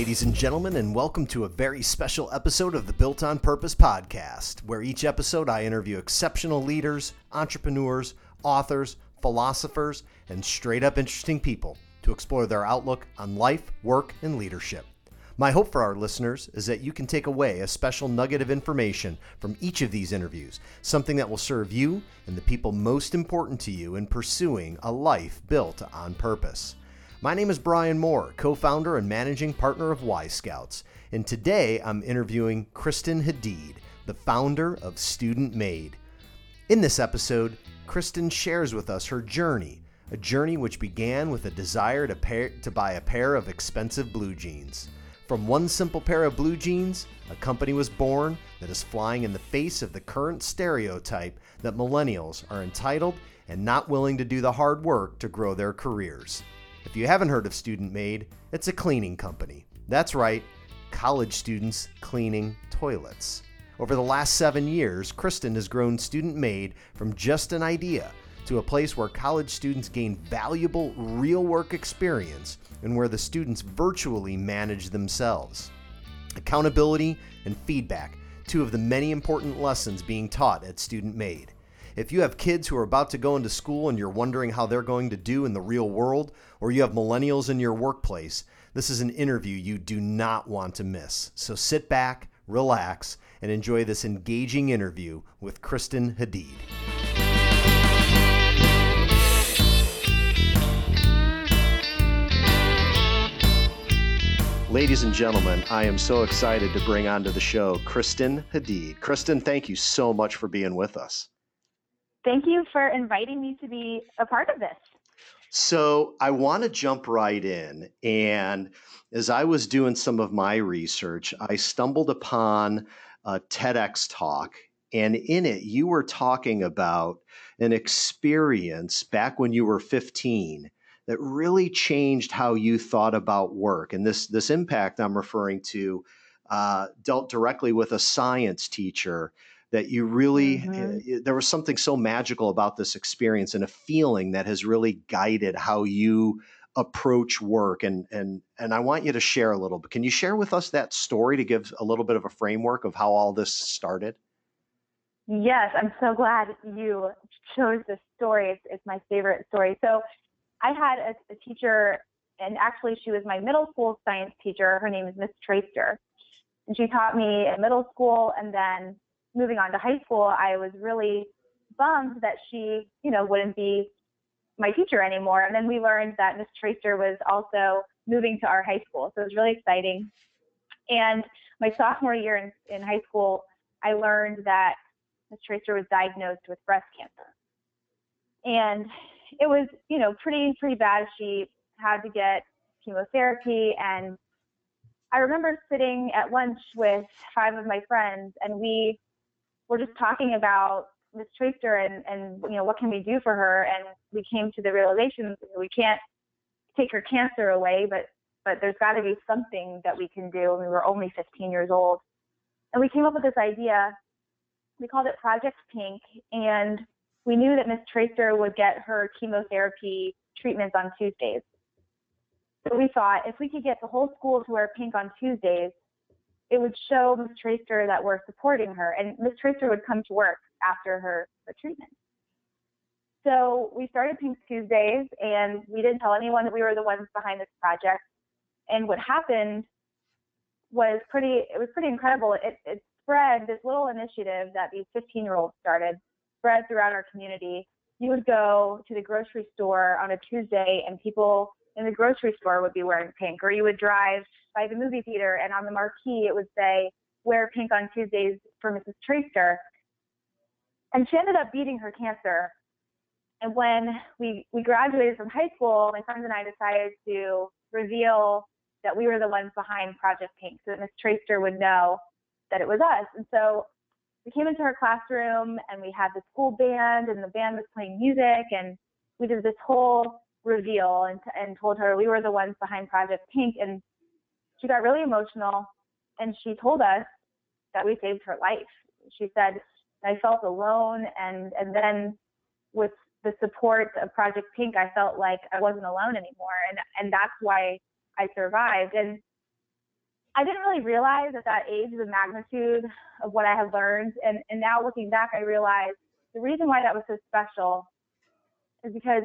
ladies and gentlemen, and welcome to a very special episode of the Built on Purpose podcast, where each episode I interview exceptional leaders, entrepreneurs, authors, philosophers, and straight up interesting people to explore their outlook on life, work, and leadership. My hope for our listeners is that you can take away a special nugget of information from each of these interviews, something that will serve you and the people most important to you in pursuing a life built on purpose. My name is Brian Mohr, co founder and managing partner of Y Scouts, and today I'm interviewing Kristen Hadeed, the founder of Student Maid. In this episode, Kristen shares with us her journey, a journey which began with a desire to, pair, to buy a pair of expensive blue jeans. From one simple pair of blue jeans, a company was born that is flying in the face of the current stereotype that millennials are entitled and not willing to do the hard work to grow their careers. If you haven't heard of Student Maid, it's a cleaning company. That's right, college students cleaning toilets. Over the last seven years, Kristen has grown Student Maid from just an idea to a place where college students gain valuable real work experience and where the students virtually manage themselves. Accountability and feedback, two of the many important lessons being taught at Student Maid. If you have kids who are about to go into school and you're wondering how they're going to do in the real world, or you have millennials in your workplace, this is an interview you do not want to miss. So sit back, relax, and enjoy this engaging interview with Kristen Hadeed. Ladies and gentlemen, I am so excited to bring onto the show Kristen Hadeed. Kristen, thank you so much for being with us. Thank you for inviting me to be a part of this. So, I want to jump right in. And as I was doing some of my research, I stumbled upon a TEDx talk. And in it, you were talking about an experience back when you were 15 that really changed how you thought about work. And this this impact I'm referring to uh, dealt directly with a science teacher that you really mm-hmm. uh, there was something so magical about this experience and a feeling that has really guided how you approach work and and and I want you to share a little bit. Can you share with us that story to give a little bit of a framework of how all this started? Yes, I'm so glad you chose this story. It's, it's my favorite story. So I had a, a teacher, and actually she was my middle school science teacher. Her name is Miss Tracer. And she taught me in middle school, and then moving on to high school, I was really bummed that she, you know, wouldn't be my teacher anymore. And then we learned that Miss Tracer was also moving to our high school. So it was really exciting. And my sophomore year in, in high school, I learned that Miss Tracer was diagnosed with breast cancer. And it was, you know, pretty pretty bad. She had to get chemotherapy and I remember sitting at lunch with five of my friends and we were just mm-hmm. talking about Miss Tracer and, and you know what can we do for her? And we came to the realization we can't take her cancer away but but there's got to be something that we can do. And we were only 15 years old. And we came up with this idea. We called it Project Pink. And we knew that Miss Tracer would get her chemotherapy treatments on Tuesdays. So we thought if we could get the whole school to wear pink on Tuesdays, it would show Miss Tracer that we're supporting her, and Miss Tracer would come to work after her, her treatment. So we started Pink Tuesdays, and we didn't tell anyone that we were the ones behind this project. And what happened was pretty, it was pretty incredible. It, it spread this little initiative that these 15 year olds started spread throughout our community. You would go to the grocery store on a Tuesday and people in the grocery store would be wearing pink, or you would drive by the movie theater and on the marquee it would say, wear pink on Tuesdays for Mrs. Tracer. And she ended up beating her cancer. And when we, we graduated from high school, my friends and I decided to reveal that we were the ones behind Project Pink so that Miss Tracer would know that it was us. And so we came into her classroom and we had the school band and the band was playing music and we did this whole reveal and, and told her we were the ones behind Project Pink and she got really emotional and she told us that we saved her life. She said, I felt alone and, and then with the support of Project Pink, I felt like I wasn't alone anymore. And, and that's why I survived. And I didn't really realize at that age the magnitude of what I had learned. And, and now looking back, I realized the reason why that was so special is because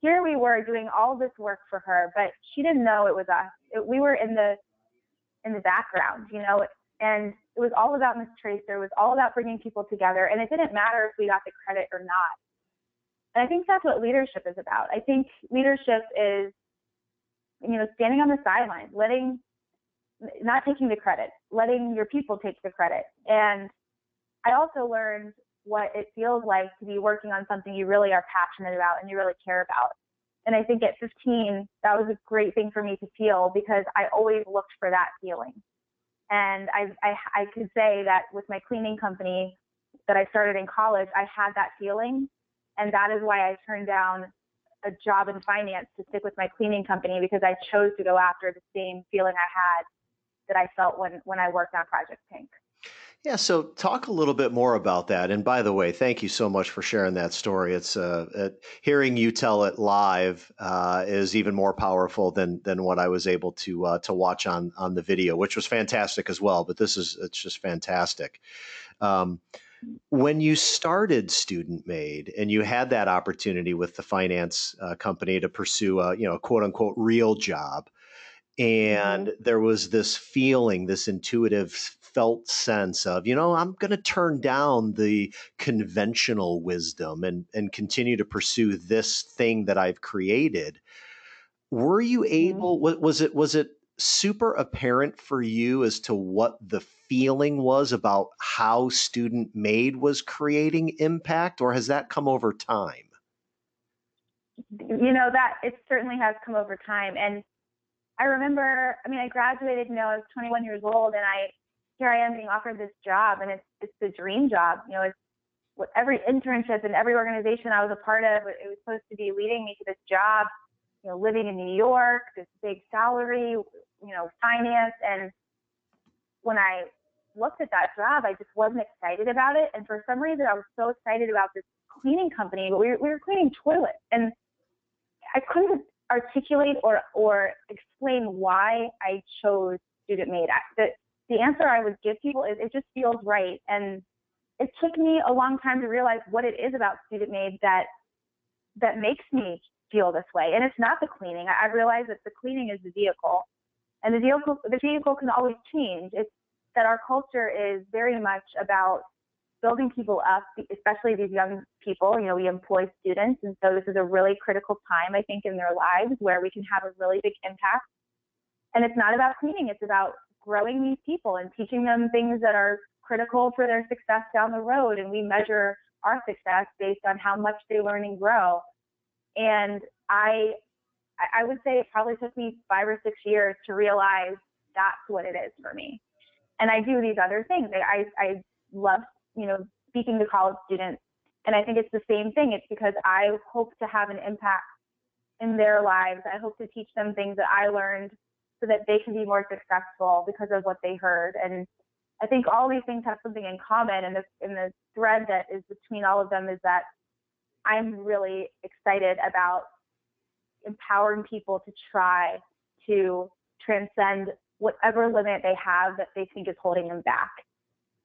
here we were doing all this work for her, but she didn't know it was us. It, we were in the in the background, you know, and it was all about Miss Tracer. It was all about bringing people together, and it didn't matter if we got the credit or not. And I think that's what leadership is about. I think leadership is, you know, standing on the sidelines, letting, not taking the credit, letting your people take the credit. And I also learned what it feels like to be working on something you really are passionate about and you really care about. And I think at 15, that was a great thing for me to feel because I always looked for that feeling. And I, I, I could say that with my cleaning company that I started in college, I had that feeling. And that is why I turned down a job in finance to stick with my cleaning company because I chose to go after the same feeling I had that I felt when, when I worked on Project Pink. Yeah, so talk a little bit more about that. And by the way, thank you so much for sharing that story. It's uh, hearing you tell it live uh, is even more powerful than than what I was able to uh, to watch on on the video, which was fantastic as well. But this is it's just fantastic. Um, when you started Student Made and you had that opportunity with the finance uh, company to pursue a you know quote unquote real job, and mm-hmm. there was this feeling, this intuitive felt sense of, you know, I'm going to turn down the conventional wisdom and and continue to pursue this thing that I've created. Were you mm-hmm. able? Mm-hmm. Was it was it super apparent for you as to what the feeling was about how student maid was creating impact, or has that come over time? You know that it certainly has come over time, and I remember. I mean, I graduated. You know, I was 21 years old, and I here I am being offered this job, and it's it's the dream job. You know, it's what every internship and every organization I was a part of, it was supposed to be leading me to this job. You know, living in New York, this big salary, you know, finance, and when I looked at that job, I just wasn't excited about it. And for some reason, I was so excited about this cleaning company, but we were, we were cleaning toilets, and I couldn't articulate or or explain why I chose student maid. The the answer I would give people is it just feels right. And it took me a long time to realize what it is about student maid that that makes me feel this way. And it's not the cleaning. I, I realize that the cleaning is the vehicle. And the vehicle the vehicle can always change. It's that our culture is very much about building people up, especially these young people. You know, we employ students, and so this is a really critical time, I think, in their lives where we can have a really big impact. And it's not about cleaning; it's about growing these people and teaching them things that are critical for their success down the road. And we measure our success based on how much they learn and grow. And I, I would say it probably took me five or six years to realize that's what it is for me. And I do these other things. I, I love, you know, speaking to college students. And I think it's the same thing. It's because I hope to have an impact in their lives. I hope to teach them things that I learned so that they can be more successful because of what they heard. And I think all these things have something in common, and the, and the thread that is between all of them is that I'm really excited about empowering people to try to transcend whatever limit they have that they think is holding them back.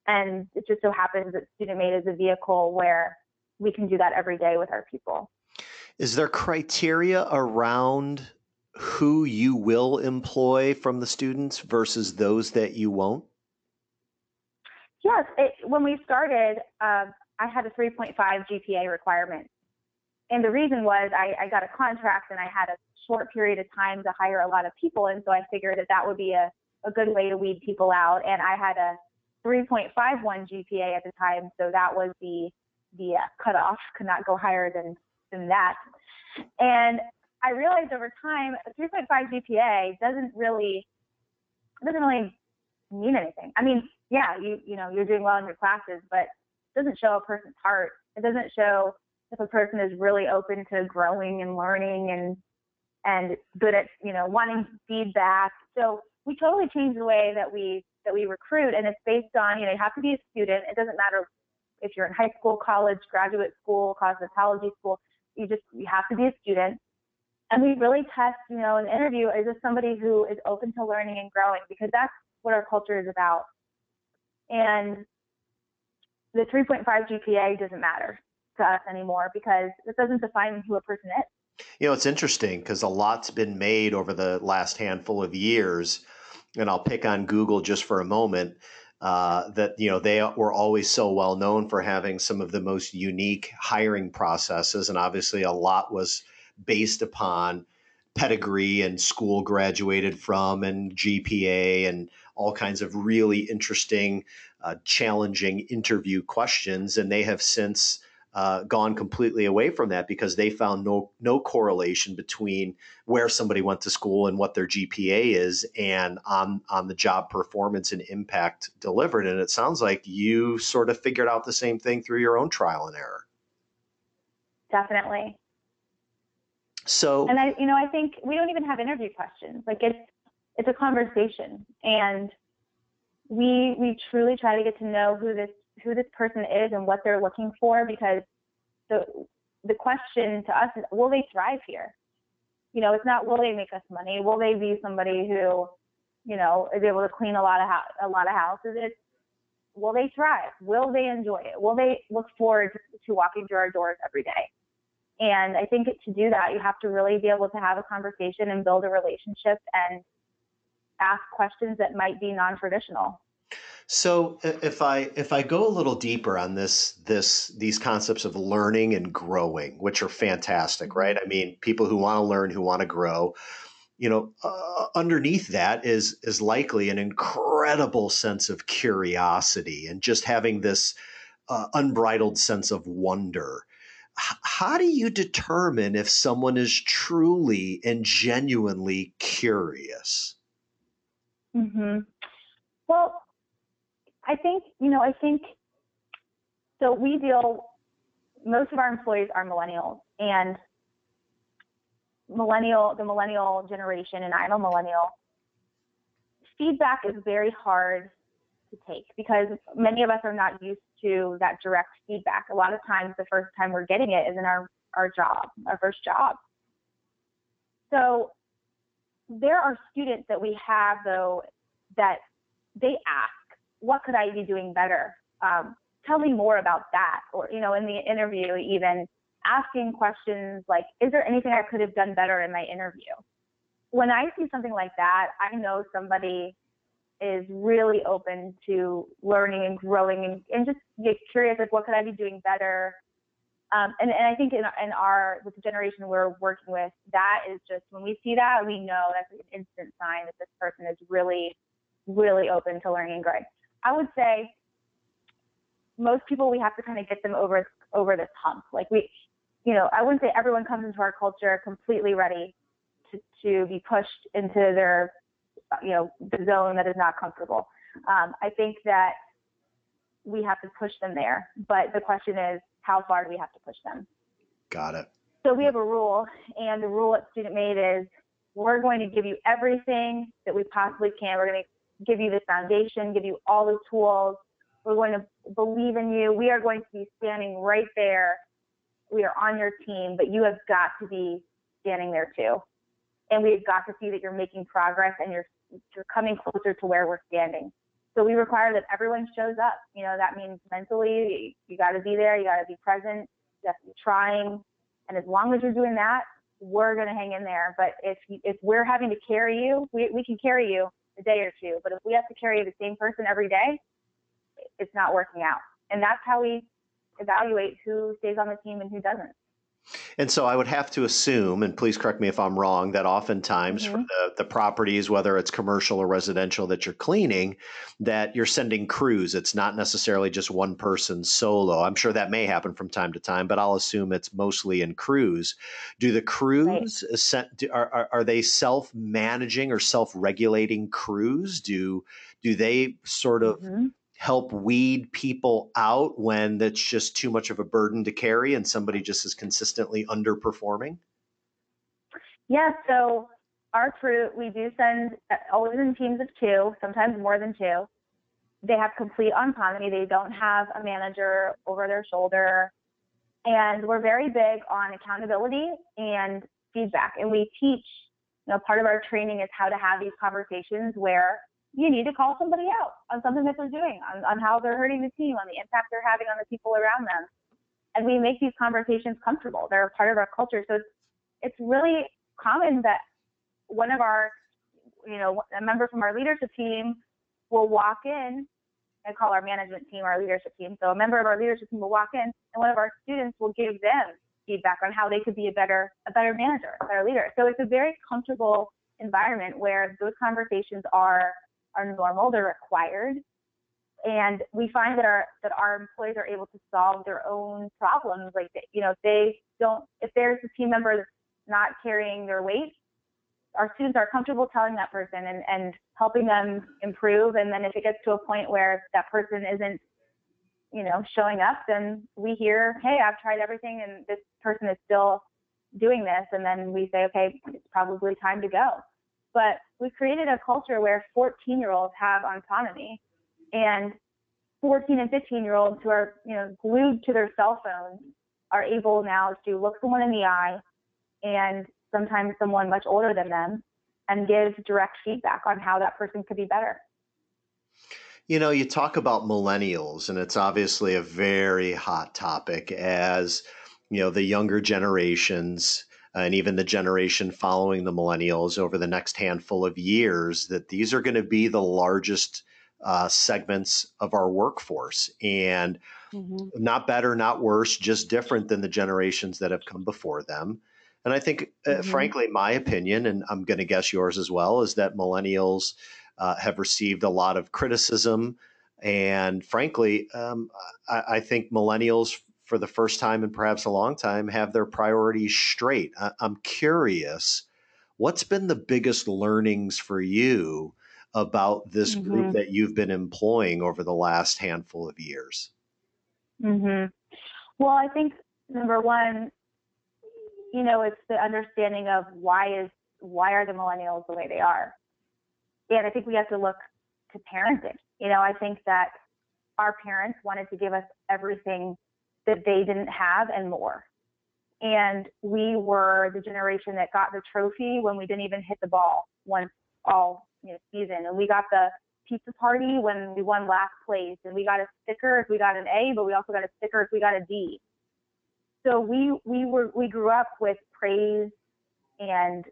And it just so happens that Student Maid is a vehicle where we can do that every day with our people. Is there criteria around who you will employ from the students versus those that you won't? Yes, it, when we started, uh, I had a 3.5 GPA requirement. And the reason was I, I, got a contract and I had a short period of time to hire a lot of people. And so I figured that that would be a, a good way to weed people out. And I had a 3.51 GPA at the time. So that was the, the uh, cutoff, could not go higher than, than that. And I realized over time, a 3.5 GPA doesn't really doesn't really mean anything. I mean, yeah, you you know you're doing well in your classes, but it doesn't show a person's heart. It doesn't show if a person is really open to growing and learning and and good at you know wanting feedback. So we totally changed the way that we that we recruit, and it's based on you know you have to be a student. It doesn't matter if you're in high school, college, graduate school, cosmetology school. You just you have to be a student and we really test, you know, an interview is this somebody who is open to learning and growing because that's what our culture is about. And the 3.5 GPA doesn't matter to us anymore because it doesn't define who a person is. You know, it's interesting because a lot's been made over the last handful of years, and I'll pick on Google just for a moment. Uh, that you know they were always so well known for having some of the most unique hiring processes, and obviously a lot was based upon pedigree and school graduated from and GPA and all kinds of really interesting, uh, challenging interview questions. And they have since uh, gone completely away from that because they found no no correlation between where somebody went to school and what their GPA is and on on the job performance and impact delivered. And it sounds like you sort of figured out the same thing through your own trial and error. Definitely. So and I you know I think we don't even have interview questions. Like it's it's a conversation and we we truly try to get to know who this who this person is and what they're looking for because the the question to us is will they thrive here? You know, it's not will they make us money? Will they be somebody who, you know, is able to clean a lot of ho- a lot of houses? It's will they thrive? Will they enjoy it? Will they look forward to walking through our doors every day? And I think to do that, you have to really be able to have a conversation and build a relationship and ask questions that might be non-traditional. So if I if I go a little deeper on this this these concepts of learning and growing, which are fantastic, mm-hmm. right? I mean, people who want to learn, who want to grow, you know, uh, underneath that is is likely an incredible sense of curiosity and just having this uh, unbridled sense of wonder how do you determine if someone is truly and genuinely curious? Mm-hmm. Well, I think, you know, I think so. We deal, most of our employees are millennials, and millennial, the millennial generation, and I'm a millennial, feedback is very hard to take because many of us are not used to that direct feedback. A lot of times, the first time we're getting it is in our, our job, our first job. So there are students that we have, though, that they ask, What could I be doing better? Um, tell me more about that. Or, you know, in the interview, even asking questions like, Is there anything I could have done better in my interview? When I see something like that, I know somebody is really open to learning and growing and, and just get curious like what could I be doing better. Um, and, and I think in, in our with the generation we're working with, that is just when we see that, we know that's an instant sign that this person is really, really open to learning and growing. I would say most people we have to kind of get them over over this hump. Like we, you know, I wouldn't say everyone comes into our culture completely ready to, to be pushed into their you know, the zone that is not comfortable. Um, I think that we have to push them there, but the question is, how far do we have to push them? Got it. So we have a rule, and the rule at Student Maid is we're going to give you everything that we possibly can. We're going to give you the foundation, give you all the tools. We're going to believe in you. We are going to be standing right there. We are on your team, but you have got to be standing there too. And we've got to see that you're making progress and you're you're coming closer to where we're standing. So we require that everyone shows up. You know, that means mentally, you got to be there, you got to be present, be trying. And as long as you're doing that, we're going to hang in there. But if if we're having to carry you, we, we can carry you a day or two. But if we have to carry the same person every day, it's not working out. And that's how we evaluate who stays on the team and who doesn't. And so I would have to assume, and please correct me if I'm wrong, that oftentimes mm-hmm. for the, the properties, whether it's commercial or residential that you're cleaning, that you're sending crews. It's not necessarily just one person solo. I'm sure that may happen from time to time, but I'll assume it's mostly in crews. Do the crews right. are, are, are they self managing or self regulating crews? Do do they sort of mm-hmm help weed people out when that's just too much of a burden to carry and somebody just is consistently underperforming? Yeah, so our crew, we do send uh, always in teams of two, sometimes more than two. They have complete autonomy. They don't have a manager over their shoulder. And we're very big on accountability and feedback. And we teach, you know, part of our training is how to have these conversations where you need to call somebody out on something that they're doing, on, on how they're hurting the team, on the impact they're having on the people around them. And we make these conversations comfortable. They're a part of our culture. So it's, it's really common that one of our, you know, a member from our leadership team will walk in I call our management team our leadership team. So a member of our leadership team will walk in and one of our students will give them feedback on how they could be a better a better manager, a better leader. So it's a very comfortable environment where those conversations are are normal, they're required. And we find that our that our employees are able to solve their own problems. Like you know, they don't if there's a team member that's not carrying their weight, our students are comfortable telling that person and, and helping them improve. And then if it gets to a point where that person isn't, you know, showing up, then we hear, hey, I've tried everything and this person is still doing this. And then we say, okay, it's probably time to go. But we created a culture where 14 year olds have autonomy and 14 and 15 year olds who are, you know, glued to their cell phones are able now to look someone in the eye and sometimes someone much older than them and give direct feedback on how that person could be better. You know, you talk about millennials, and it's obviously a very hot topic as, you know, the younger generations and even the generation following the millennials over the next handful of years, that these are going to be the largest uh, segments of our workforce. And mm-hmm. not better, not worse, just different than the generations that have come before them. And I think, uh, mm-hmm. frankly, my opinion, and I'm going to guess yours as well, is that millennials uh, have received a lot of criticism. And frankly, um, I, I, think millennials, for the first time in perhaps a long time, have their priorities straight. I, I'm curious, what's been the biggest learnings for you about this mm-hmm. group that you've been employing over the last handful of years? Mm-hmm. Well, I think number one, you know, it's the understanding of why is why are the millennials the way they are. And I think we have to look to parenting. You know, I think that our parents wanted to give us everything that they didn't have and more. And we were the generation that got the trophy when we didn't even hit the ball once all you know, season. And we got the pizza party when we won last place. And we got a sticker if we got an A, but we also got a sticker if we got a D so we we were we grew up with praise and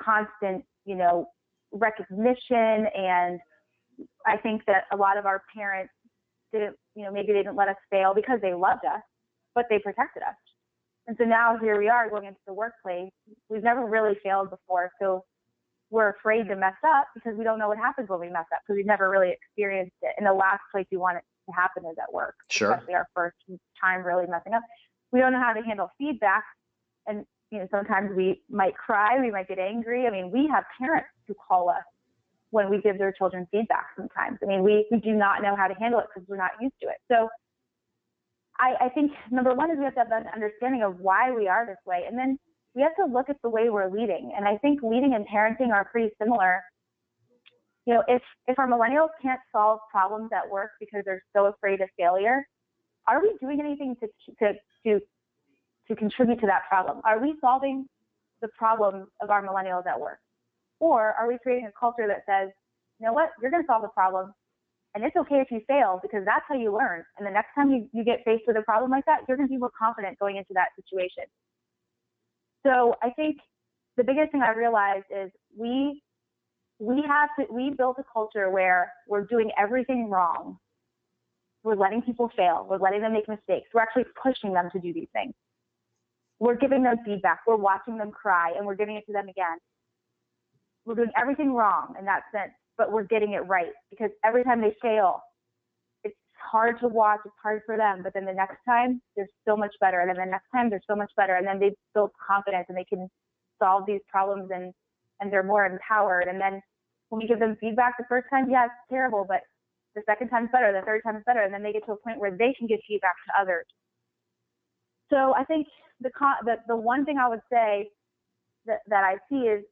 constant you know recognition and i think that a lot of our parents didn't you know maybe they didn't let us fail because they loved us but they protected us. And so now here we are going into the workplace. We've never really failed before so we're afraid to mess up because we don't know what happens when we mess up because we've never really experienced it. And the last place we want it to happen is at work. Sure. especially our first time really messing up. We don't know how to handle feedback and you know sometimes we might cry we might get angry. I mean we have parents who call us when we give their children feedback sometimes i mean we, we do not know how to handle it because we're not used to it so I, I think number one is we have to have an understanding of why we are this way and then we have to look at the way we're leading and i think leading and parenting are pretty similar you know if if our millennials can't solve problems at work because they're so afraid of failure are we doing anything to to to to contribute to that problem? Are we solving the problems of our millennials at work? Or are we creating a culture that says, you know what, you're going to solve the problem and it's okay if you fail because that's how you learn. And the next time you, you get faced with a problem like that, you're going to be more confident going into that situation. So I think the biggest thing I realized is we we have to we built a culture where we're doing everything wrong we're letting people fail. We're letting them make mistakes. We're actually pushing them to do these things. We're giving them feedback. We're watching them cry and we're giving it to them again. We're doing everything wrong in that sense, but we're getting it right because every time they fail, it's hard to watch. It's hard for them. But then the next time, they're so much better. And then the next time, they're so much better. And then they build confidence and they can solve these problems and, and they're more empowered. And then when we give them feedback the first time, yeah, it's terrible, but the second time's better, the third time's better, and then they get to a point where they can give feedback to others. So I think the the, the one thing I would say that, that I see is, is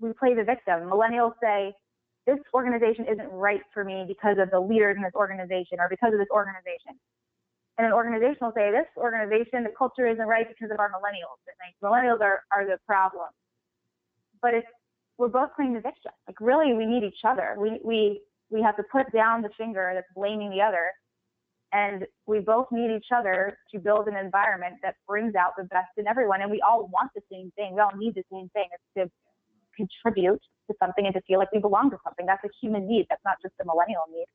we play the victim. Millennials say, this organization isn't right for me because of the leaders in this organization or because of this organization. And an organization will say, this organization, the culture isn't right because of our millennials. And like, millennials are, are the problem. But it's, we're both playing the victim. Like really, we need each other. We, we, we have to put down the finger that's blaming the other and we both need each other to build an environment that brings out the best in everyone and we all want the same thing we all need the same thing it's to contribute to something and to feel like we belong to something. That's a human need. That's not just a millennial need.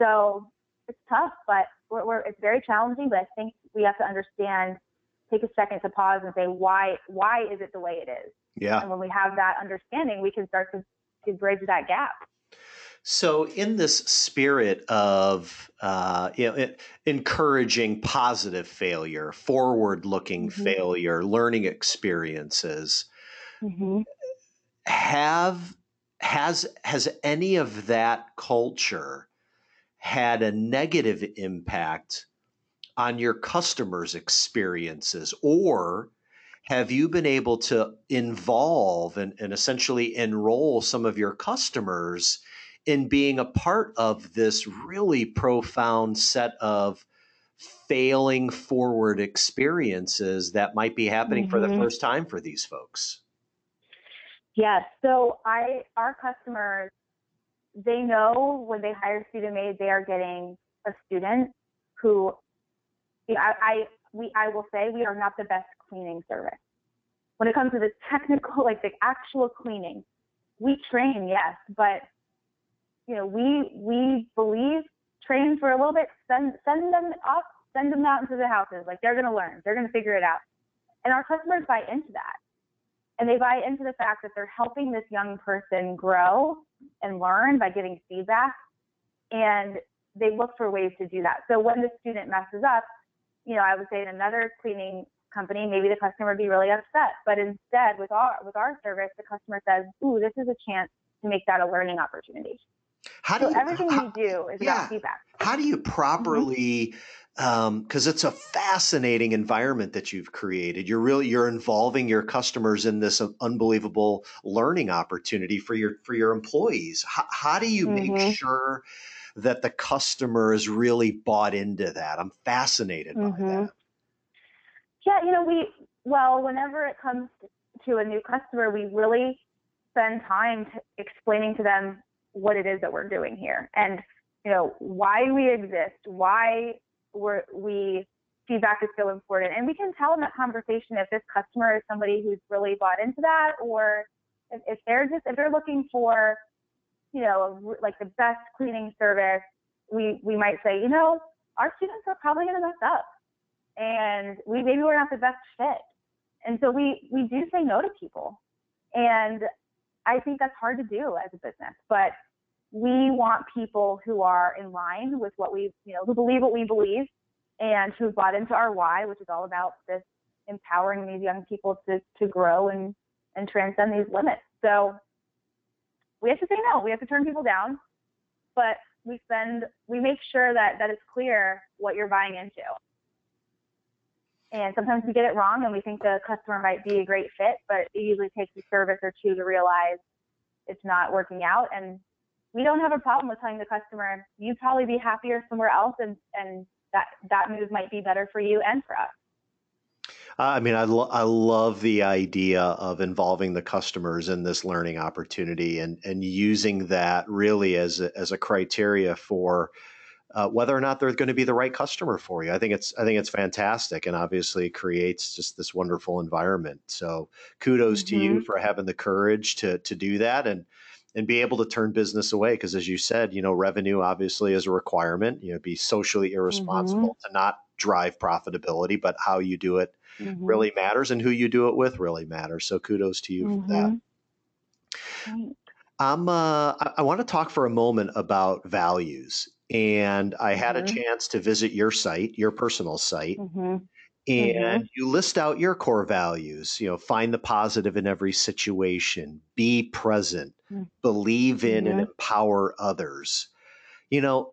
So it's tough but we're, we're, it's very challenging but i think we have to understand take a second to pause and say why why is it the way it is? Yeah. And when we have that understanding we can start to, to bridge that gap. So, in this spirit of uh, you know, encouraging positive failure, forward-looking mm-hmm. failure, learning experiences, mm-hmm. have has has any of that culture had a negative impact on your customers' experiences, or have you been able to involve and, and essentially enroll some of your customers? in being a part of this really profound set of failing forward experiences that might be happening mm-hmm. for the mm-hmm. first time for these folks yes so i our customers they know when they hire student maid they are getting a student who I, I we i will say we are not the best cleaning service when it comes to the technical like the actual cleaning we train yes but you know, we we believe train for a little bit, send send them up, send them out into the houses. Like they're gonna learn, they're gonna figure it out. And our customers buy into that. And they buy into the fact that they're helping this young person grow and learn by giving feedback. And they look for ways to do that. So when the student messes up, you know, I would say in another cleaning company, maybe the customer would be really upset. But instead, with our with our service, the customer says, "Ooh, this is a chance to make that a learning opportunity." How do so everything how, we do is yeah, about feedback. How do you mm-hmm. properly? because um, it's a fascinating environment that you've created. You're really you're involving your customers in this unbelievable learning opportunity for your for your employees. How, how do you mm-hmm. make sure that the customer is really bought into that? I'm fascinated mm-hmm. by that. Yeah, you know, we well, whenever it comes to a new customer, we really spend time explaining to them what it is that we're doing here. And you know why we exist why we're, we feedback is so important. And we can tell in that conversation if this customer is somebody who's really bought into that or if, if they're just if they're looking for you know like the best cleaning service we we might say you know our students are probably going to mess up and we maybe we're not the best fit. And so we we do say no to people. And I think that's hard to do as a business, but we want people who are in line with what we, you know, who believe what we believe and who bought into our why, which is all about this empowering these young people to, to grow and, and transcend these limits. So we have to say no. We have to turn people down, but we spend, we make sure that, that it's clear what you're buying into. And sometimes we get it wrong and we think the customer might be a great fit, but it usually takes a service or two to realize it's not working out. And we don't have a problem with telling the customer, you'd probably be happier somewhere else and, and that, that move might be better for you and for us. I mean, I, lo- I love the idea of involving the customers in this learning opportunity and, and using that really as a, as a criteria for uh, whether or not they're going to be the right customer for you. I think it's I think it's fantastic, and obviously creates just this wonderful environment. So kudos mm-hmm. to you mm-hmm. for having the courage to to do that and and be able to turn business away because as you said you know revenue obviously is a requirement you know be socially irresponsible mm-hmm. to not drive profitability but how you do it mm-hmm. really matters and who you do it with really matters so kudos to you mm-hmm. for that mm-hmm. I'm, uh, I, I want to talk for a moment about values and I had mm-hmm. a chance to visit your site, your personal site. Mm-hmm. And mm-hmm. you list out your core values, you know, find the positive in every situation, be present, mm. believe in and empower others. You know,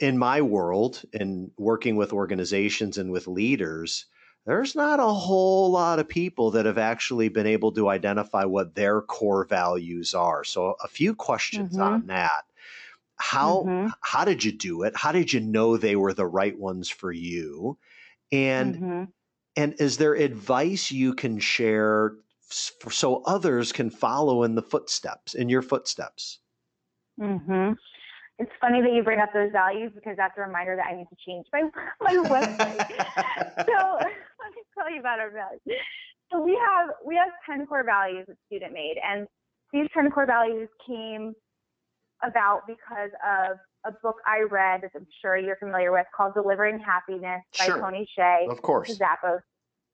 in my world, in working with organizations and with leaders, there's not a whole lot of people that have actually been able to identify what their core values are. So, a few questions mm-hmm. on that how mm-hmm. how did you do it how did you know they were the right ones for you and mm-hmm. and is there advice you can share so others can follow in the footsteps in your footsteps Mhm. It's funny that you bring up those values because that's a reminder that I need to change my my website. so let me tell you about our values. So we have we have ten core values that student maid, and these ten core values came about because of a book I read that I'm sure you're familiar with called Delivering Happiness by Sure. Tony Hsieh. Of course. Zappos.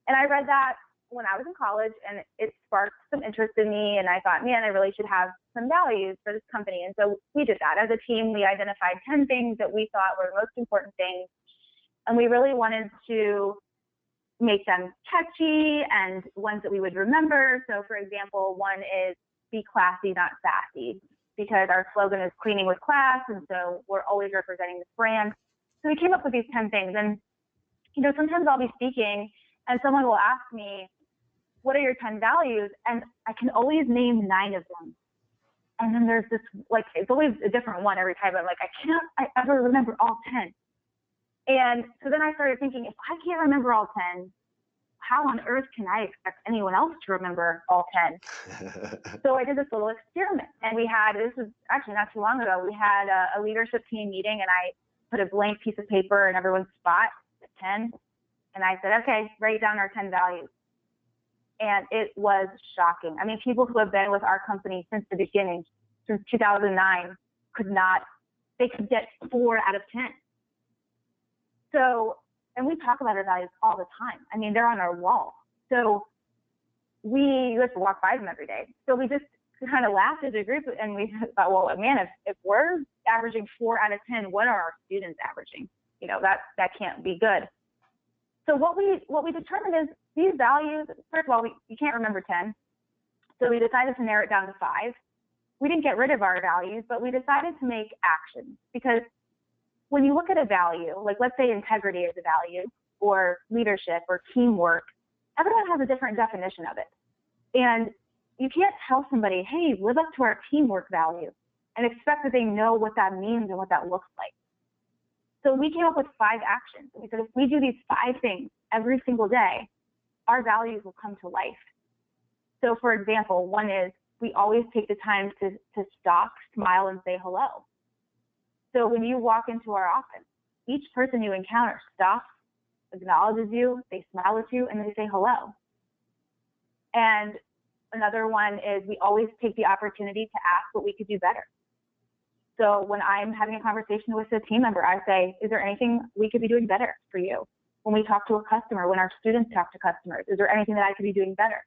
And I read that when I was in college and it sparked some interest in me and I thought, man, I really should have some values for this company. And so we did that. As a team, we identified 10 things that we thought were the most important things. And we really wanted to make them catchy and ones that we would remember. So for example, one is be classy, not sassy, because our slogan is cleaning with class. And so we're always representing this brand. So we came up with these 10 things. And, you know, sometimes I'll be speaking and someone will ask me, what are your 10 values? And I can always name nine of them. And then there's this, like, it's always a different one every time. I'm like, I can't I ever remember all 10. And so then I started thinking, if I can't remember all 10, how on earth can I expect anyone else to remember all 10? So I did this little experiment, and we had this is actually not too long ago. We had a, a leadership team meeting, and I put a blank piece of paper in everyone's spot at 10, and I said, okay, write down our 10 values. And it was shocking. I mean, people who have been with our company since the beginning, since 2009, could not, they could get four out of 10. So, and we talk about our values all the time. I mean, they're on our wall. So we you have to walk by them every day. So we just kind of laughed as a group and we thought, well, man, if, if we're averaging four out of 10, what are our students averaging? You know, that, that can't be good. So what we, what we determined is these values, first of all, we, you can't remember 10. So we decided to narrow it down to five. We didn't get rid of our values, but we decided to make actions because when you look at a value, like let's say integrity is a value or leadership or teamwork, everyone has a different definition of it. And you can't tell somebody, hey, live up to our teamwork value and expect that they know what that means and what that looks like. So we came up with five actions. We said if we do these five things every single day, our values will come to life. So for example, one is we always take the time to, to stop, smile, and say hello. So when you walk into our office, each person you encounter stops, acknowledges you, they smile at you, and they say hello. And another one is we always take the opportunity to ask what we could do better. So when I'm having a conversation with a team member, I say, is there anything we could be doing better for you? When we talk to a customer, when our students talk to customers, is there anything that I could be doing better?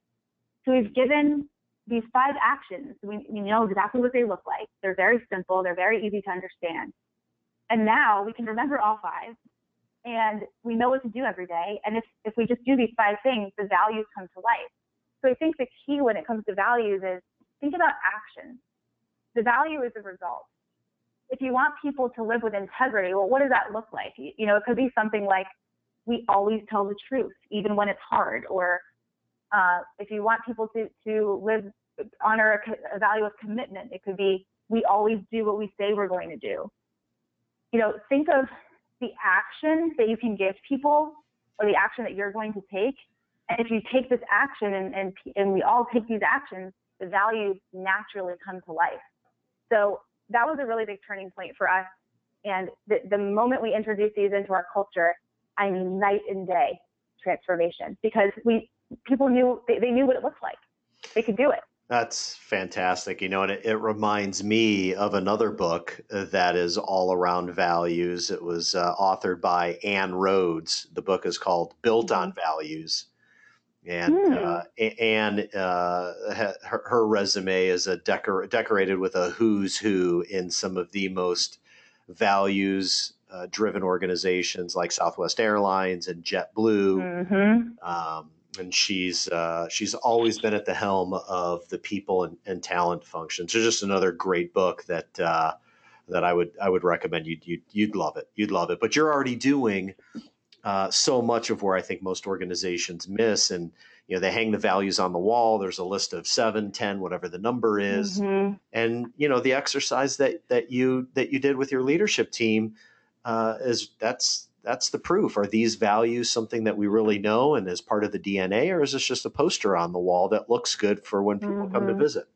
So we've given these five actions. We, we know exactly what they look like. They're very simple. They're very easy to understand. And now we can remember all five and we know what to do every day. And if, if we just do these five things, the values come to life. So I think the key when it comes to values is think about action. The value is the result. If you want people to live with integrity, well, what does that look like? You, you know, it could be something like we always tell the truth, even when it's hard, or uh, if you want people to, to live, honor a, a value of commitment, it could be we always do what we say we're going to do. You know, think of the action that you can give people or the action that you're going to take. And if you take this action and, and, and we all take these actions, the values naturally come to life. So that was a really big turning point for us. And the, the moment we introduced these into our culture, I mean, night and day transformation because we people knew they, they knew what it looked like. They could do it. That's fantastic. You know, and it, it reminds me of another book uh, that is all around values. It was uh, authored by Ann Rhoades. The book is called Built on Values. And Hmm. uh, Ann, uh, her, her resume is a decor- decorated with a who's who in some of the most values uh, driven organizations like Southwest Airlines and JetBlue Mm-hmm. um, and she's uh, she's always been at the helm of the people and, and talent function. So just another great book that uh, that I would I would recommend. You'd, you'd you'd love it. You'd love it. But you're already doing uh, so much of where I think most organizations miss, and you know they hang the values on the wall. There's a list of seven, ten, whatever the number is, Mm-hmm. and you know the exercise that that you that you did with your leadership team uh, is that's that's the proof. Are these values something that we really know and is part of the DNA, or is this just a poster on the wall that looks good for when people come to Mhm. visit?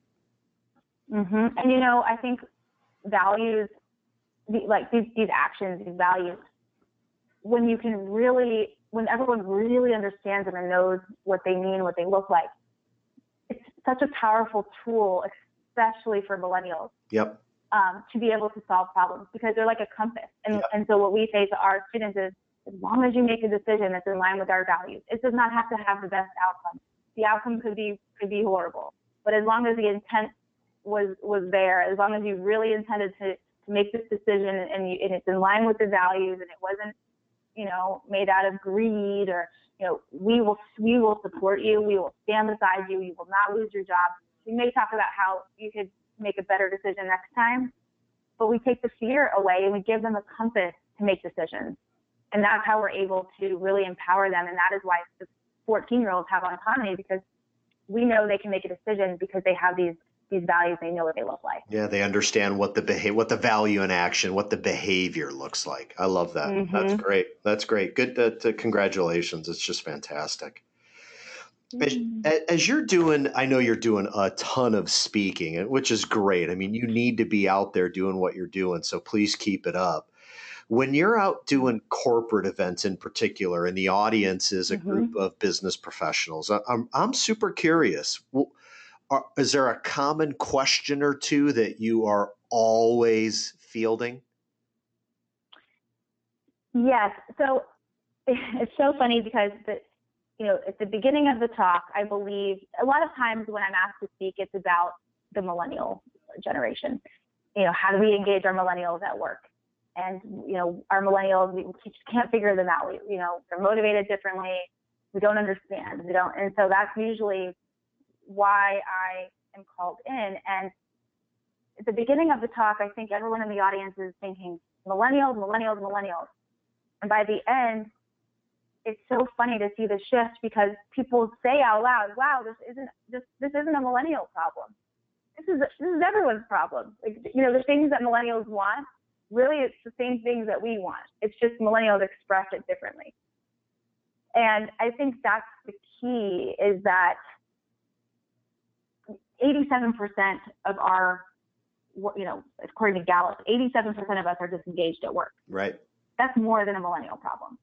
hmm And you know, I think values, like these, these actions, these values, when you can really, when everyone really understands them and knows what they mean, what they look like, it's such a powerful tool, especially for millennials. Yep. Um, to be able to solve problems because they're like a compass. And, yep. and so what we say to our students is, as long as you make a decision that's in line with our values, it does not have to have the best outcome. The outcome could be could be horrible, but as long as the intent was was there, as long as you really intended to, to make this decision and, you, and it's in line with the values and it wasn't, you know, made out of greed or you know, we will we will support you, we will stand beside you, you will not lose your job. We may talk about how you could make a better decision next time, but we take the fear away and we give them a compass to make decisions. And that's how we're able to really empower them. And that is why the 14 year olds have autonomy because we know they can make a decision because they have these these values they know what they look like. Yeah they understand what the behavior what the value in action what the behavior looks like. I love that. Mm-hmm. that's great. That's great. Good to, to, congratulations. It's just fantastic mm-hmm. as, as you're doing i know you're doing a ton of speaking which is great. I mean you need to be out there doing what you're doing so please keep it up. When you're out doing corporate events in particular and the audience is a mm-hmm. group of business professionals i'm, I'm super curious. Are, is there a common question or two that you are always fielding? Yes. So it's so funny because the, you know at the beginning of the talk i believe a lot of times when i'm asked to speak it's about the millennial generation you know how do we engage our millennials at work and you know our millennials we just can't figure them out. We, you know they're motivated differently. We don't understand. We don't, and so that's usually why I am called in. And at the beginning of the talk, I think everyone in the audience is thinking millennials, millennials, millennials, and by the end, it's so funny to see the shift because people say out loud, "Wow, this isn't this this isn't a millennial problem. This is this is everyone's problem. Like you know the things that millennials want really it's the same things that we want. It's just millennials express it differently. And I think that's the key is that 87% of our, you know, according to Gallup, 87% of us are disengaged at work. Right. That's more than a millennial problem.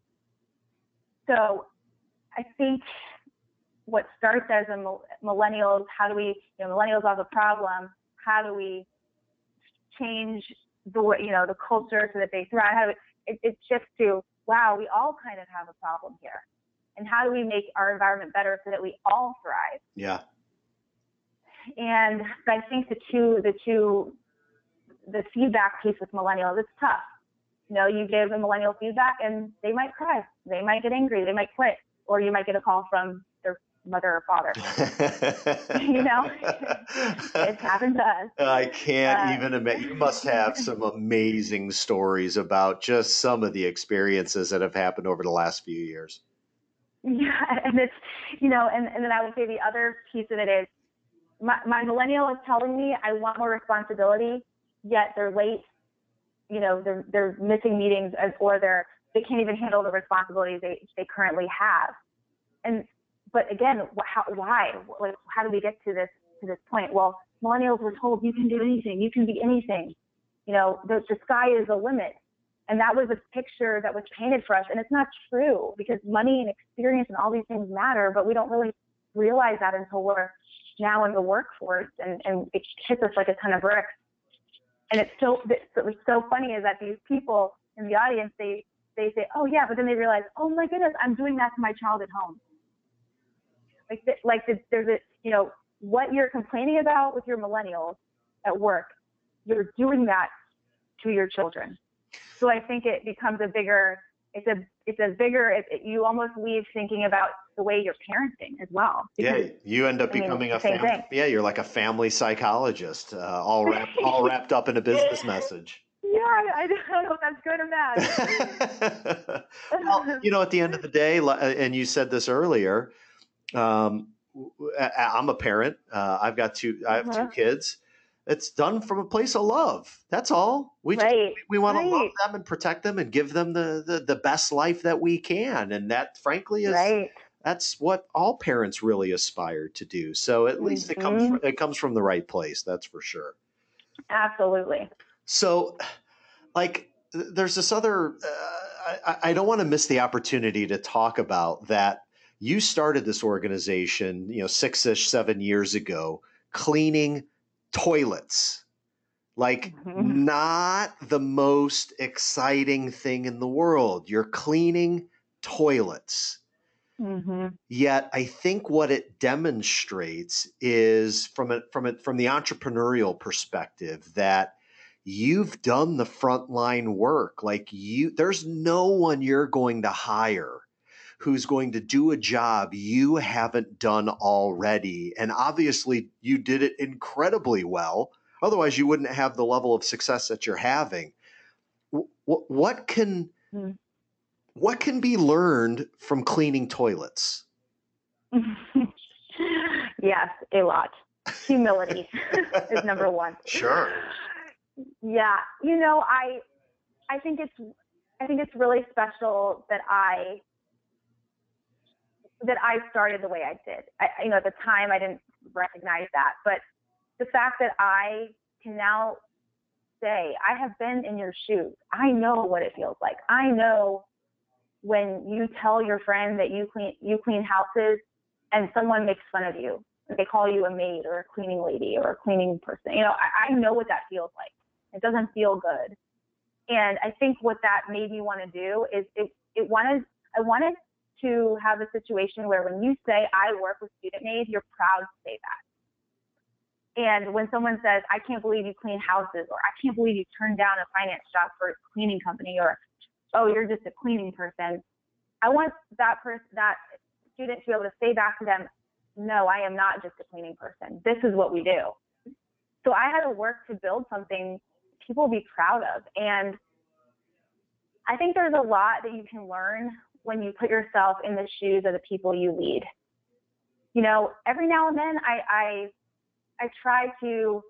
So I think what starts as a millennials, how do we, you know, millennials have a problem. How do we change the way, you know, the culture so that they thrive. How do we, it, it shifts to, wow, we all kind of have a problem here. And how do we make our environment better so that we all thrive? Yeah. And I think the two, the two, the feedback piece with millennials, it's tough. You know, you give a millennial feedback and they might cry, they might get angry, they might quit, or you might get a call from their mother or father. you know, it's happened to us. I can't uh, even imagine. You must have some amazing stories about just some of the experiences that have happened over the last few years. Yeah, and it's you know, and, and then I would say the other piece of it is my, my millennial is telling me I want more responsibility, yet they're late. You know, they're they're missing meetings or they're they can't even handle the responsibilities they they currently have. And but again, how, why? Like, how do we get to this to this point? Well, millennials were told you can do anything, you can be anything. You know, the, the sky is the limit, and that was a picture that was painted for us, and it's not true because money and experience and all these things matter, but we don't really realize that until we're now in the workforce, and and it hits us like a ton of bricks. And it's so it's so funny is that these people in the audience they they say, oh yeah, but then they realize, oh my goodness, I'm doing that to my child at home like, the, like the, there's a, you know, what you're complaining about with your millennials at work, you're doing that to your children. So I think it becomes a bigger, it's a, it's a bigger, it, it, you almost leave thinking about the way you're parenting as well. Because, yeah, you end up becoming mean, a family. Yeah, you're like a family psychologist, uh, all wrapped, all wrapped up in a business message. Yeah, I, I don't know if that's good or bad. well, you know, at the end of the day, and you said this earlier, um, I'm a parent. Uh, I've got two. I have uh-huh. two kids. It's done from a place of love. That's all. We right. just, we want right. to love them and protect them and give them the, the, the best life that we can. And that, frankly, is right. That's what all parents really aspire to do. So at mm-hmm. least it comes mm-hmm. from, it comes from the right place. That's for sure. Absolutely. So, like, there's this other. Uh, I, I don't want to miss the opportunity to talk about that. You started this organization, you know, six ish, seven years ago, cleaning toilets. Like, mm-hmm. not the most exciting thing in the world. You're cleaning toilets. Mm-hmm. Yet, I think what it demonstrates is from a, from a, from the entrepreneurial perspective that you've done the frontline work. Like you, there's no one you're going to hire who's going to do a job you haven't done already. And obviously, you did it incredibly well. Otherwise, you wouldn't have the level of success that you're having. What, what can mm. What can be learned from cleaning toilets? yes, a lot. Humility is number one. Sure. Yeah, you know, I I think it's I think it's really special that I that I started the way I did. I, you know, at the time I didn't recognize that, but the fact that I can now say I have been in your shoes. I know what it feels like. I know when you tell your friend that you clean you clean houses and someone makes fun of you. They call you a maid or a cleaning lady or a cleaning person. You know, I, I know what that feels like. It doesn't feel good. And I think what that made me want to do is it, it wanted I wanted to have a situation where when you say I work with student maids, you're proud to say that. And when someone says, I can't believe you clean houses, or I can't believe you turned down a finance job for a cleaning company, or oh, you're just a cleaning person, I want that person, that student to be able to say back to them, no, I am not just a cleaning person. This is what we do. So I had to work to build something people will be proud of. And I think there's a lot that you can learn when you put yourself in the shoes of the people you lead. You know, every now and then I I, I try to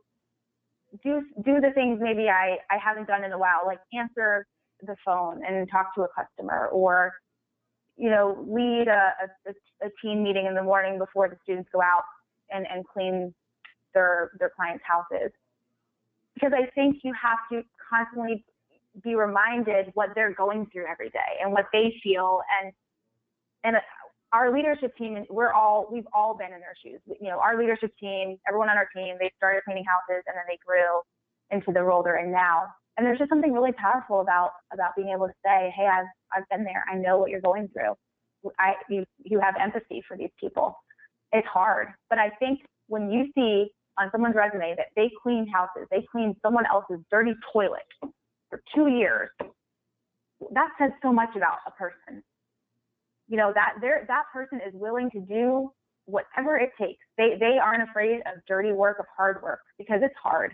do do the things maybe I, I haven't done in a while, like answer the phone and talk to a customer or you know, lead a, a, a team meeting in the morning before the students go out and, and clean their their clients' houses. Because I think you have to constantly be reminded what they're going through every day and what they feel. And and our leadership team we're all we've all been in their shoes. You know our leadership team everyone on our team they started cleaning houses and then they grew into the role they're in now and there's just something really powerful about about being able to say hey i've i've been there i know what you're going through i you you have empathy for these people it's hard but i think when you see on someone's resume that they clean houses, they clean someone else's dirty toilet for two years, that says so much about a person. You know, that they that person is willing to do whatever it takes. They they aren't afraid of dirty work, of hard work, because it's hard.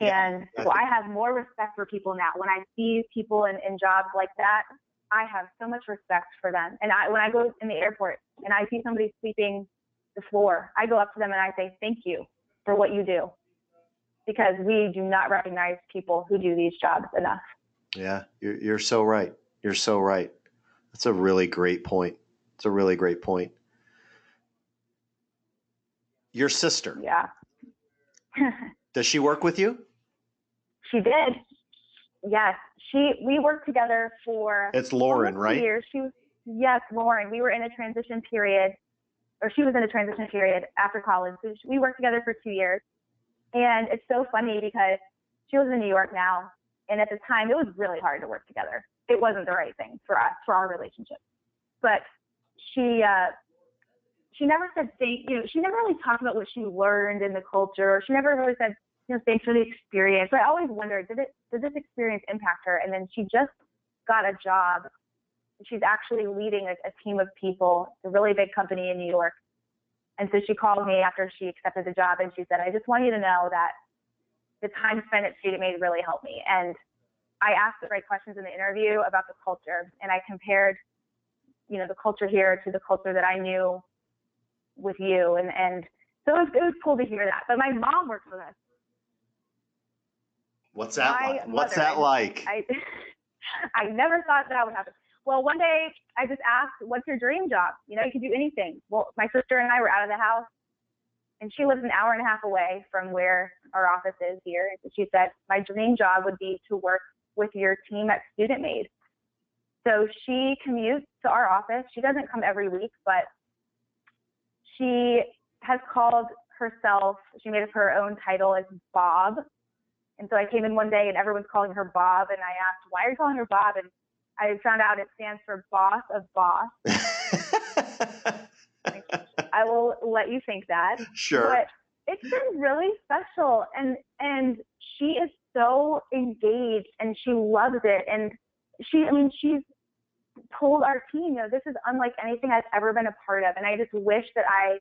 And so I have more respect for people now. When I see people in, in jobs like that, I have so much respect for them. And I when I go in the airport and I see somebody sweeping the floor. I go up to them and I say, thank you for what you do because we do not recognize people who do these jobs enough. Yeah, you're, you're so right. You're so right. That's a really great point. It's a really great point. Your sister. Yeah. Does she work with you? She did. Yes. She we worked together for It's Lauren, right? Years. She was yes, Lauren. We were in a transition period or she was in a transition period after college. So we worked together for two years. And it's so funny because she was in New York now. And at the time, it was really hard to work together. It wasn't the right thing for us, for our relationship. But she, uh, she never said thank you. Know, she never really talked about what she learned in the culture. She never really said, you know, thanks for the experience. I always wondered, did it, did this experience impact her? And then she just got a job she's actually leading a, a team of people, a really big company in New York. And so she called me after she accepted the job and she said, I just want you to know that the time spent at Student Maid really helped me. And I asked the right questions in the interview about the culture and I compared, you know, the culture here to the culture that I knew with you. And, and so it was, it was cool to hear that. But my mom works with us. What's that my like? What's that like? I, I never thought that would happen. Well, one day I just asked, what's your dream job? You know, you can do anything. Well, my sister and I were out of the house and she lives an hour and a half away from where our office is here. And She said, My dream job would be to work with your team at Student Maid. So she commutes to our office. She doesn't come every week, but she has called herself, she made up her own title as Bob. And so I came in one day and everyone's calling her Bob. And I asked, Why are you calling her Bob? And I found out it stands for Boss of Boss. I will let you think that. Sure. But it's been really special and and she is so engaged and she loves it and she I mean she's told our team, you know, this is unlike anything I've ever been a part of and I just wish that I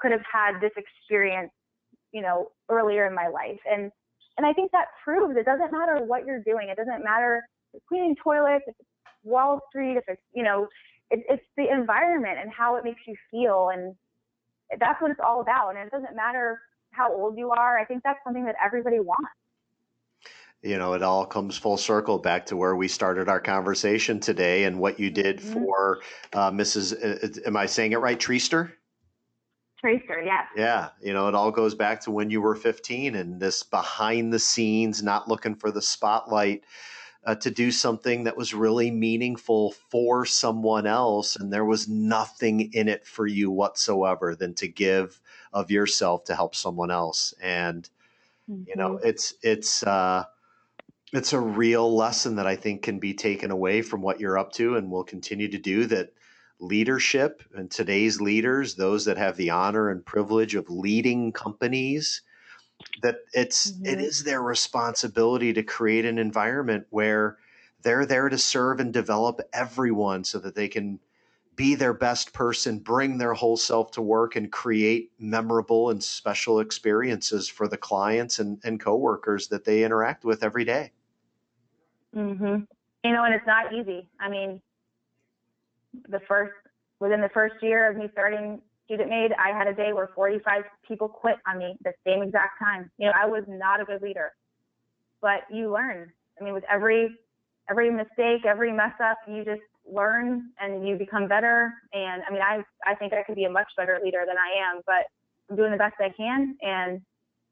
could have had this experience, you know, earlier in my life. And and I think that proves it doesn't matter what you're doing. It doesn't matter if it's cleaning toilets, if it's Wall Street, if it's, you know, it, it's the environment and how it makes you feel. And that's what it's all about. And it doesn't matter how old you are. I think that's something that everybody wants. You know, it all comes full circle back to where we started our conversation today and what you did mm-hmm. for uh, Mrs. Uh, am I saying it right? Treaster? Treaster, yeah. Yeah. You know, it all goes back to when you were 15 and this behind the scenes, not looking for the spotlight uh, to do something that was really meaningful for someone else and there was nothing in it for you whatsoever than to give of yourself to help someone else and mm-hmm. you know mm-hmm. it's it's uh it's a real lesson that I think can be taken away from what you're up to and will continue to do that leadership and today's leaders, those that have the honor and privilege of leading companies, that it's mm-hmm. it is their responsibility to create an environment where they're there to serve and develop everyone so that they can be their best person, bring their whole self to work, and create memorable and special experiences for the clients and, and coworkers that they interact with every day. Mm-hmm. You know, and it's not easy. I mean, the first within the first year of me starting student maid, I had a day where 45 people quit on me the same exact time. You know, I was not a good leader, but you learn. I mean, with every every mistake, every mess up, you just learn and you become better. And I mean, I I think I could be a much better leader than I am, but I'm doing the best I can. And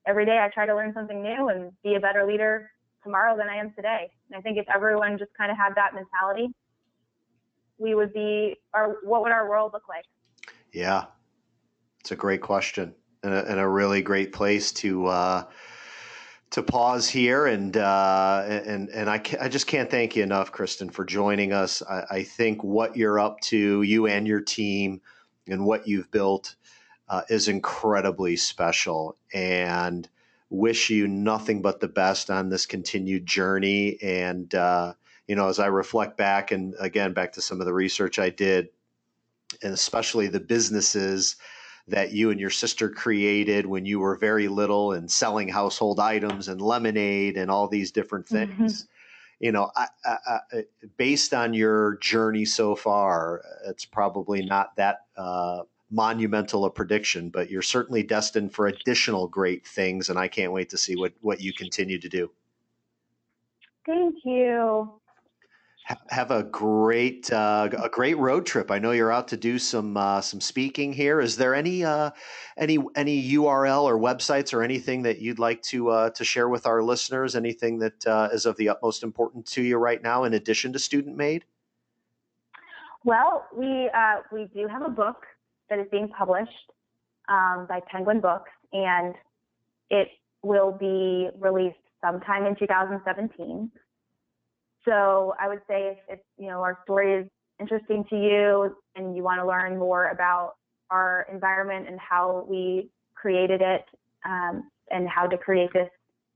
every day I try to learn something new and be a better leader tomorrow than I am today. And I think if everyone just kind of had that mentality, we would be, or what would our world look like? Yeah, it's a great question and a, and a really great place to uh, to pause here and uh, and and I, I just can't thank you enough, Kristen, for joining us. I, I think what you're up to, you and your team, and what you've built uh, is incredibly special, and wish you nothing but the best on this continued journey. And uh, you know, as I reflect back, and again back to some of the research I did, and especially the businesses that you and your sister created when you were very little and selling household items and lemonade and all these different mm-hmm. things. Mm-hmm. You know, I, I, I, based on your journey so far, it's probably not that uh, monumental a prediction, but you're certainly destined for additional great things, and I can't wait to see what what you continue to do. Thank you have a great uh, a great road trip. I know you're out to do some uh, some speaking here. Is there any uh, any any URL or websites or anything that you'd like to uh, to share with our listeners? Anything that uh, is of the utmost importance to you right now, in addition to Student Maid? Well, we uh, we do have a book that is being published um, by Penguin Books, and it will be released sometime in 2017. So I would say if, if you know our story is interesting to you and you want to learn more about our environment and how we created it um, and how to create this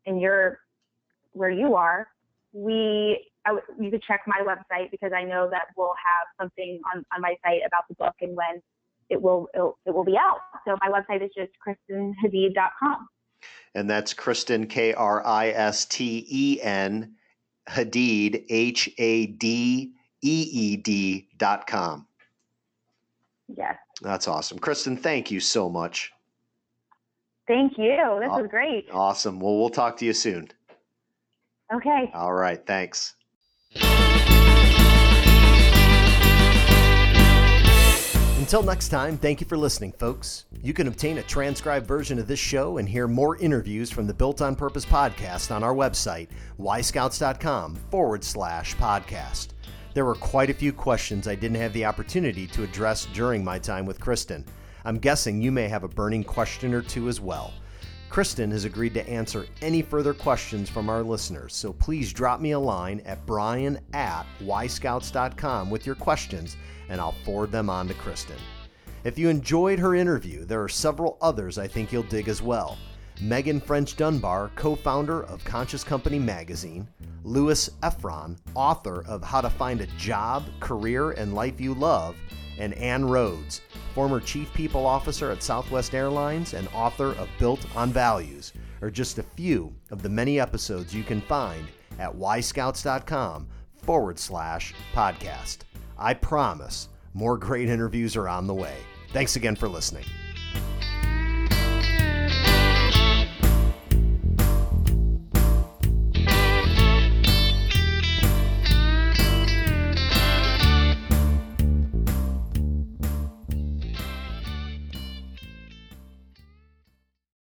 in your where you are, we you could check my website because I know that we'll have something on, on my site about the book and when it will it, it will be out. So my website is just kristenhadeed.com. And that's Kristen K R I S T E N Hadeed, H A D E E D dot com. Yes. That's awesome. Kristen, thank you so much. Thank you. This was great. Awesome. Well, we'll talk to you soon. Okay. All right. Thanks. Until next time, thank you for listening, folks. You can obtain a transcribed version of this show and hear more interviews from the Built on Purpose podcast on our website, yscouts.com forward slash podcast. There were quite a few questions I didn't have the opportunity to address during my time with Kristen. I'm guessing you may have a burning question or two as well. Kristen has agreed to answer any further questions from our listeners, so please drop me a line at brian at yscouts.com with your questions and I'll forward them on to Kristen. If you enjoyed her interview, there are several others I think you'll dig as well. Meghan French Dunbar, co founder of Conscious Company magazine, Louis Efron, author of How to Find a Job, Career, and Life You Love, and Ann Rhoades, former Chief People Officer at Southwest Airlines and author of Built on Values, are just a few of the many episodes you can find at yscouts.com forward slash podcast. I promise more great interviews are on the way. Thanks again for listening.